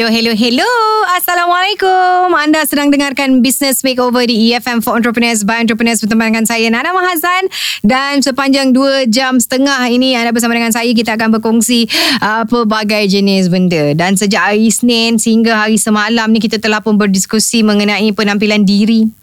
Hello, hello, hello. Assalamualaikum. Anda sedang dengarkan Business Makeover di EFM for Entrepreneurs by Entrepreneurs bersama dengan saya Nana Mahazan dan sepanjang 2 jam setengah ini anda bersama dengan saya kita akan berkongsi uh, pelbagai jenis benda dan sejak hari Isnin sehingga hari semalam ni kita telah pun berdiskusi mengenai penampilan diri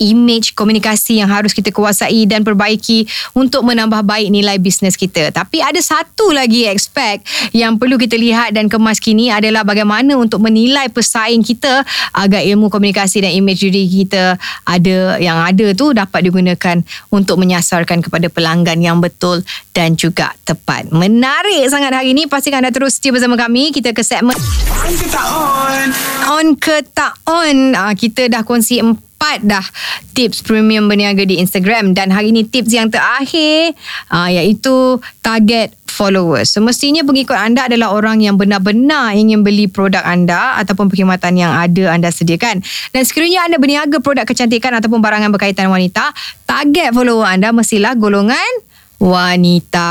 image komunikasi yang harus kita kuasai dan perbaiki untuk menambah baik nilai bisnes kita. Tapi ada satu lagi aspek yang perlu kita lihat dan kemas kini adalah bagaimana untuk menilai pesaing kita agar ilmu komunikasi dan image diri kita ada yang ada tu dapat digunakan untuk menyasarkan kepada pelanggan yang betul dan juga tepat. Menarik sangat hari ini. Pastikan anda terus setia bersama kami. Kita ke segmen On ke tak on? on ke tak on. Ah, kita dah kongsi empat dah tips premium berniaga di Instagram dan hari ini tips yang terakhir uh, iaitu target followers. Semestinya pengikut anda adalah orang yang benar-benar ingin beli produk anda ataupun perkhidmatan yang ada anda sediakan. Dan sekiranya anda berniaga produk kecantikan ataupun barangan berkaitan wanita, target follower anda mestilah golongan wanita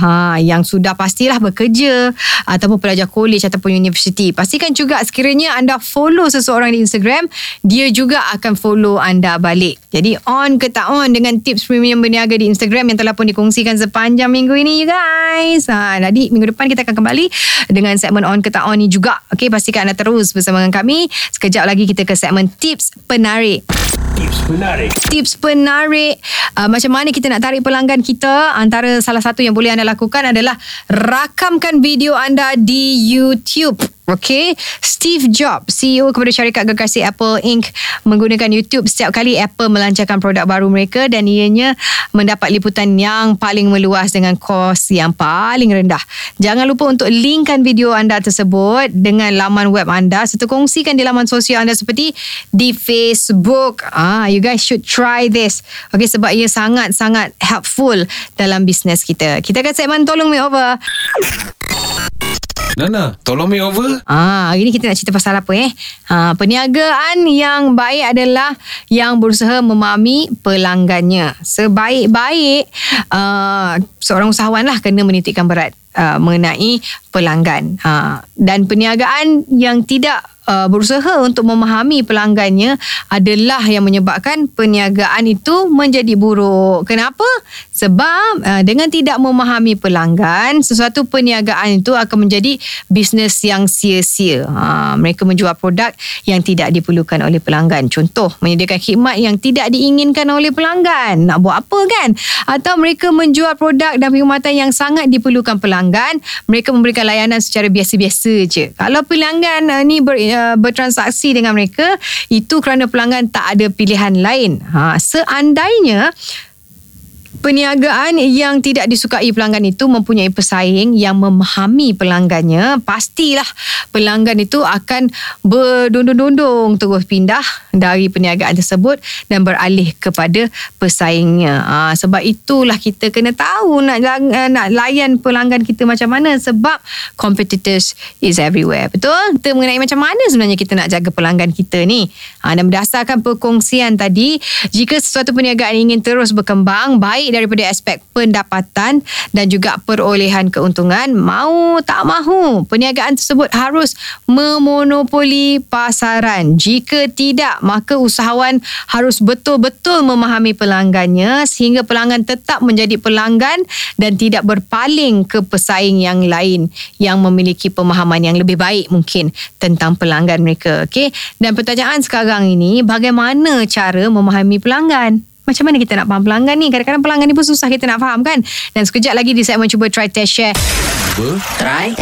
ha yang sudah pastilah bekerja ataupun pelajar college ataupun universiti. Pastikan juga sekiranya anda follow seseorang di Instagram dia juga akan follow anda balik. Jadi on ke tak on dengan tips premium berniaga di Instagram yang telah pun dikongsikan sepanjang minggu ini you guys. Ha jadi minggu depan kita akan kembali dengan segmen on ke tak on ni juga. Okey pastikan anda terus bersama dengan kami. Sekejap lagi kita ke segmen tips penarik Tips menarik. tips penarik. Uh, macam mana kita nak tarik pelanggan kita? Antara salah satu yang boleh anda lakukan adalah rakamkan video anda di YouTube Okay, Steve Jobs, CEO kepada syarikat gergasi Apple Inc. menggunakan YouTube setiap kali Apple melancarkan produk baru mereka dan ianya mendapat liputan yang paling meluas dengan kos yang paling rendah. Jangan lupa untuk linkkan video anda tersebut dengan laman web anda serta kongsikan di laman sosial anda seperti di Facebook. Ah, you guys should try this. Okay, sebab ia sangat-sangat helpful dalam bisnes kita. Kita akan segmen tolong me over. Nana, tolong me over. Ah, hari ni kita nak cerita pasal apa eh? Ha, perniagaan yang baik adalah yang berusaha memahami pelanggannya. Sebaik-baik uh, seorang usahawan lah kena menitikkan berat uh, mengenai pelanggan. Ha, dan perniagaan yang tidak uh, berusaha untuk memahami pelanggannya adalah yang menyebabkan perniagaan itu menjadi buruk. Kenapa? Sebab uh, dengan tidak memahami pelanggan, sesuatu perniagaan itu akan menjadi bisnes yang sia-sia. Ha, mereka menjual produk yang tidak diperlukan oleh pelanggan. Contoh, menyediakan khidmat yang tidak diinginkan oleh pelanggan. Nak buat apa kan? Atau mereka menjual produk dan perkhidmatan yang sangat diperlukan pelanggan, mereka memberikan layanan secara biasa-biasa je. Kalau pelanggan uh, ni ber, uh, bertransaksi dengan mereka, itu kerana pelanggan tak ada pilihan lain. Ha, seandainya Perniagaan yang tidak disukai pelanggan itu mempunyai pesaing yang memahami pelanggannya, pastilah pelanggan itu akan berdondong-dondong terus pindah dari perniagaan tersebut dan beralih kepada pesaingnya. Ha, sebab itulah kita kena tahu nak nak layan pelanggan kita macam mana sebab competitors is everywhere. Betul? Kita mengenai macam mana sebenarnya kita nak jaga pelanggan kita ni. Ha, dan berdasarkan perkongsian tadi, jika sesuatu perniagaan ingin terus berkembang, baik daripada aspek pendapatan dan juga perolehan keuntungan, mau tak mahu, perniagaan tersebut harus memonopoli pasaran. Jika tidak, maka usahawan harus betul-betul memahami pelanggannya sehingga pelanggan tetap menjadi pelanggan dan tidak berpaling ke pesaing yang lain yang memiliki pemahaman yang lebih baik mungkin tentang pelanggan mereka. Okay? Dan pertanyaan sekarang ini, bagaimana cara memahami pelanggan? Macam mana kita nak faham pelanggan ni? Kadang-kadang pelanggan ni pun susah kita nak faham kan? Dan sekejap lagi di segmen cuba try test share. Try.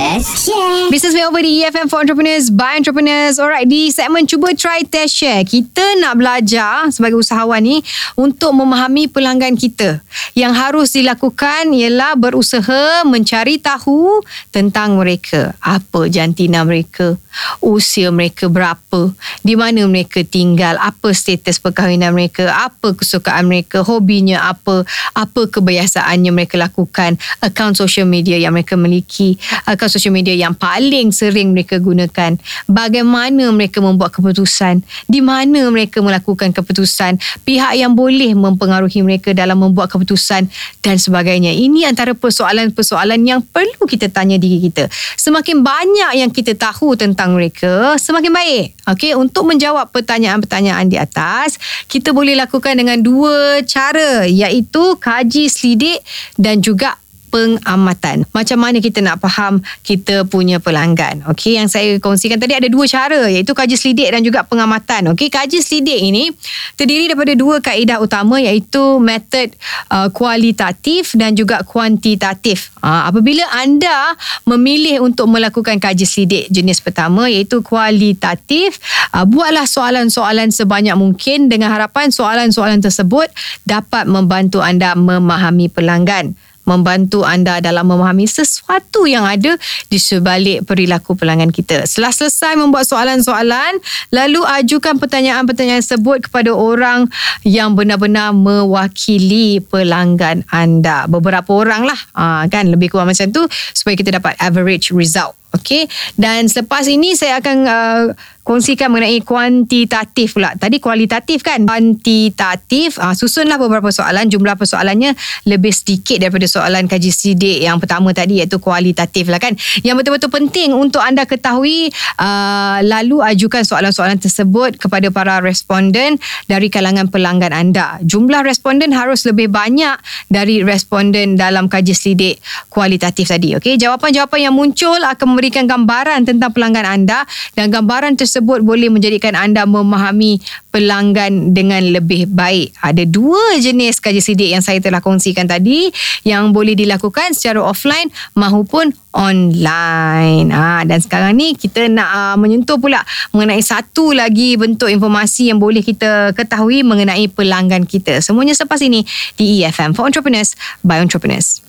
Business Makeover di EFM for Entrepreneurs by Entrepreneurs. Alright, di segmen cuba try test share, kita nak belajar sebagai usahawan ni untuk memahami pelanggan kita. Yang harus dilakukan ialah berusaha mencari tahu tentang mereka. Apa jantina mereka? Usia mereka berapa? Di mana mereka tinggal? Apa status perkahwinan mereka? Apa kesukaan mereka? Hobinya apa? Apa kebiasaannya mereka lakukan? Akaun social media yang mereka miliki memiliki akaun social media yang paling sering mereka gunakan. Bagaimana mereka membuat keputusan, di mana mereka melakukan keputusan, pihak yang boleh mempengaruhi mereka dalam membuat keputusan dan sebagainya. Ini antara persoalan-persoalan yang perlu kita tanya diri kita. Semakin banyak yang kita tahu tentang mereka, semakin baik. Okey, untuk menjawab pertanyaan-pertanyaan di atas, kita boleh lakukan dengan dua cara iaitu kaji selidik dan juga pengamatan. Macam mana kita nak faham kita punya pelanggan. Okey, yang saya kongsikan tadi ada dua cara iaitu kaji selidik dan juga pengamatan. Okey, kaji selidik ini terdiri daripada dua kaedah utama iaitu metod uh, kualitatif dan juga kuantitatif. Uh, apabila anda memilih untuk melakukan kaji selidik jenis pertama iaitu kualitatif, uh, buatlah soalan-soalan sebanyak mungkin dengan harapan soalan-soalan tersebut dapat membantu anda memahami pelanggan membantu anda dalam memahami sesuatu yang ada di sebalik perilaku pelanggan kita. Setelah selesai membuat soalan-soalan, lalu ajukan pertanyaan-pertanyaan tersebut kepada orang yang benar-benar mewakili pelanggan anda. Beberapa orang lah, ha, kan lebih kurang macam tu supaya kita dapat average result. Okay, dan selepas ini saya akan uh, kongsikan mengenai kuantitatif pula. Tadi kualitatif kan? Kuantitatif. Uh, susunlah beberapa soalan. Jumlah persoalannya lebih sedikit daripada soalan kaji sidik yang pertama tadi iaitu kualitatif lah kan. Yang betul-betul penting untuk anda ketahui uh, lalu ajukan soalan-soalan tersebut kepada para responden dari kalangan pelanggan anda. Jumlah responden harus lebih banyak dari responden dalam kaji selidik kualitatif tadi. Okay? Jawapan-jawapan yang muncul akan memberikan gambaran tentang pelanggan anda dan gambaran tersebut tersebut boleh menjadikan anda memahami pelanggan dengan lebih baik. Ada dua jenis kaji sidik yang saya telah kongsikan tadi yang boleh dilakukan secara offline maupun online. Ha, dan sekarang ni kita nak uh, menyentuh pula mengenai satu lagi bentuk informasi yang boleh kita ketahui mengenai pelanggan kita. Semuanya selepas ini di EFM for Entrepreneurs by Entrepreneurs.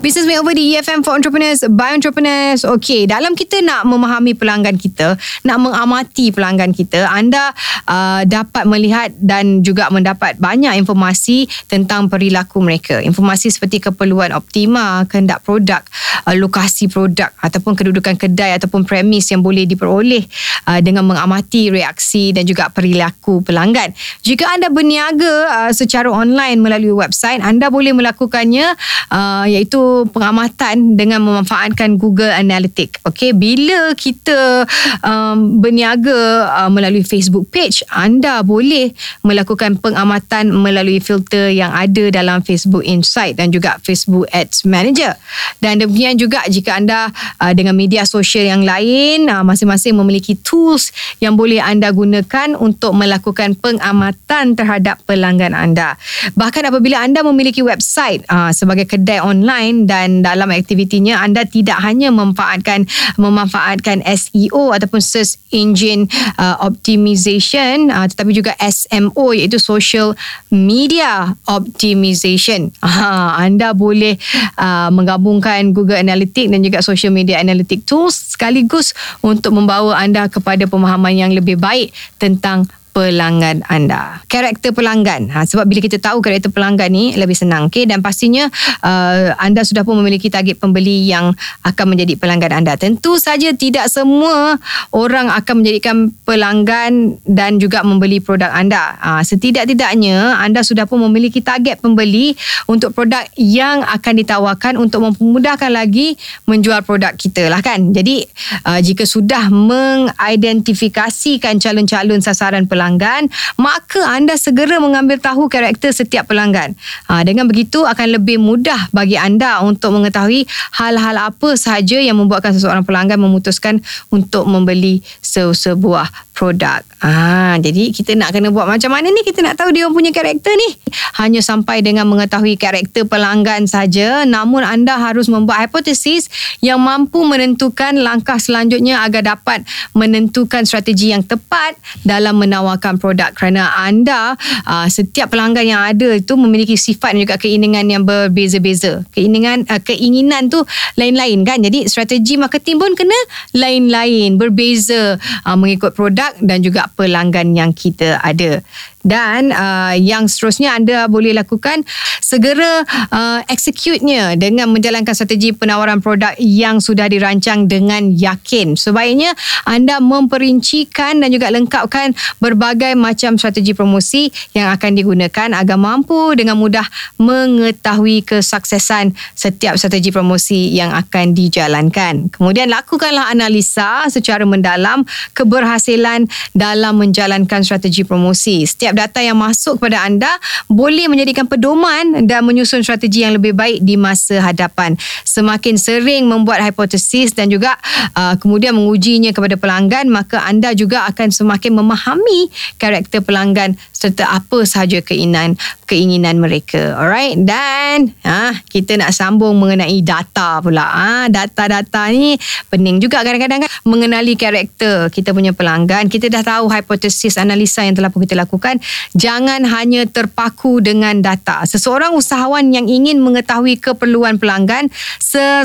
Business Makeover di EFM for Entrepreneurs by Entrepreneurs. Okay, dalam kita nak memahami pelanggan kita, nak mengamati pelanggan kita, anda uh, dapat melihat dan juga mendapat banyak informasi tentang perilaku mereka. Informasi seperti keperluan optima, kehendak produk, uh, lokasi produk ataupun kedudukan kedai ataupun premis yang boleh diperoleh uh, dengan mengamati reaksi dan juga perilaku pelanggan. Jika anda berniaga uh, secara online melalui website, anda boleh melakukannya uh, iaitu pengamatan dengan memanfaatkan Google Analytics. Okey, bila kita um, berniaga uh, melalui Facebook page, anda boleh melakukan pengamatan melalui filter yang ada dalam Facebook Insight dan juga Facebook Ads Manager. Dan demikian juga jika anda uh, dengan media sosial yang lain, uh, masing-masing memiliki tools yang boleh anda gunakan untuk melakukan pengamatan terhadap pelanggan anda. Bahkan apabila anda memiliki website uh, sebagai kedai online online dan dalam aktivitinya anda tidak hanya memanfaatkan memanfaatkan SEO ataupun search engine uh, optimization uh, tetapi juga SMO iaitu social media optimization. Uh, anda boleh uh, menggabungkan Google Analytics dan juga social media analytic tools sekaligus untuk membawa anda kepada pemahaman yang lebih baik tentang pelanggan anda. Karakter pelanggan. Ha, sebab bila kita tahu karakter pelanggan ni lebih senang. Okay? Dan pastinya uh, anda sudah pun memiliki target pembeli yang akan menjadi pelanggan anda. Tentu saja tidak semua orang akan menjadikan pelanggan dan juga membeli produk anda. Ha, setidak-tidaknya anda sudah pun memiliki target pembeli untuk produk yang akan ditawarkan untuk memudahkan lagi menjual produk kita lah kan. Jadi uh, jika sudah mengidentifikasikan calon-calon sasaran pelanggan pelanggan, maka anda segera mengambil tahu karakter setiap pelanggan. Ha, dengan begitu akan lebih mudah bagi anda untuk mengetahui hal-hal apa sahaja yang membuatkan seseorang pelanggan memutuskan untuk membeli sebuah produk. Ah, jadi kita nak kena buat macam mana ni? Kita nak tahu dia punya karakter ni. Hanya sampai dengan mengetahui karakter pelanggan saja, namun anda harus membuat hipotesis yang mampu menentukan langkah selanjutnya agar dapat menentukan strategi yang tepat dalam menawarkan produk kerana anda uh, setiap pelanggan yang ada itu memiliki sifat dan juga keinginan yang berbeza-beza. Keinginan uh, keinginan tu lain-lain kan. Jadi strategi marketing pun kena lain-lain, berbeza uh, mengikut produk produk dan juga pelanggan yang kita ada. Dan uh, yang seterusnya anda boleh lakukan segera uh, execute-nya dengan menjalankan strategi penawaran produk yang sudah dirancang dengan yakin. Sebaiknya anda memperincikan dan juga lengkapkan berbagai macam strategi promosi yang akan digunakan agar mampu dengan mudah mengetahui kesuksesan setiap strategi promosi yang akan dijalankan. Kemudian lakukanlah analisa secara mendalam keberhasilan dalam menjalankan strategi promosi. Setiap data yang masuk kepada anda boleh menjadikan pedoman dan menyusun strategi yang lebih baik di masa hadapan. Semakin sering membuat hipotesis dan juga uh, kemudian mengujinya kepada pelanggan, maka anda juga akan semakin memahami karakter pelanggan serta apa sahaja keinginan keinginan mereka. Alright? Dan ha, kita nak sambung mengenai data pula. Ha, data-data ni pening juga kadang-kadang kan mengenali karakter kita punya pelanggan. Kita dah tahu hipotesis analisa yang telah pun kita lakukan. Jangan hanya terpaku dengan data. Seseorang usahawan yang ingin mengetahui keperluan pelanggan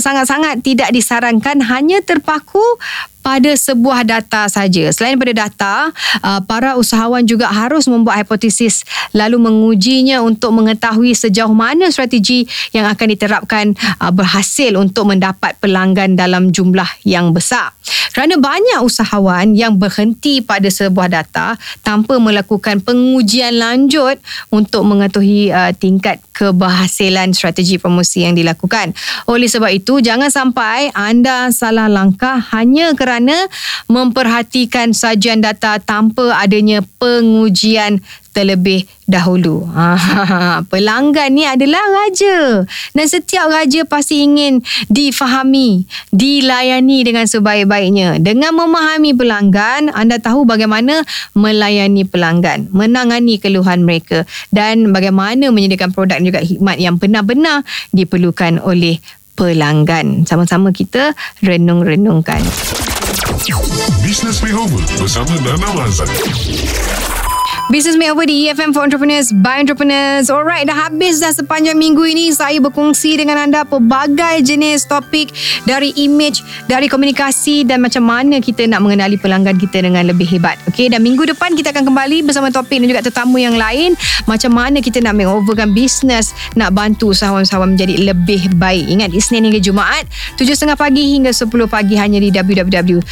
sangat-sangat tidak disarankan hanya terpaku pada sebuah data saja. Selain daripada data, uh, para usahawan juga harus membuat hipotesis lalu mengujinya untuk mengetahui sejauh mana strategi yang akan diterapkan uh, berhasil untuk mendapat pelanggan dalam jumlah yang besar. Kerana banyak usahawan yang berhenti pada sebuah data tanpa melakukan pengujian lanjut untuk mengetahui uh, tingkat keberhasilan strategi promosi yang dilakukan. Oleh sebab itu, jangan sampai anda salah langkah hanya kerana memperhatikan sajian data tanpa adanya pengujian terlebih dahulu. pelanggan ni adalah raja. Dan setiap raja pasti ingin difahami, dilayani dengan sebaik-baiknya. Dengan memahami pelanggan, anda tahu bagaimana melayani pelanggan, menangani keluhan mereka dan bagaimana menyediakan produk dan juga khidmat yang benar-benar diperlukan oleh pelanggan. Sama-sama kita renung-renungkan. Business Makeover bersama Nana Mazan. Business Makeover di EFM for Entrepreneurs by Entrepreneurs. Alright, dah habis dah sepanjang minggu ini saya berkongsi dengan anda pelbagai jenis topik dari image, dari komunikasi dan macam mana kita nak mengenali pelanggan kita dengan lebih hebat. Okay, dan minggu depan kita akan kembali bersama topik dan juga tetamu yang lain. Macam mana kita nak makeoverkan business, nak bantu usahawan-usahawan menjadi lebih baik. Ingat, Isnin hingga Jumaat, 7.30 pagi hingga 10 pagi hanya di www.efm.live.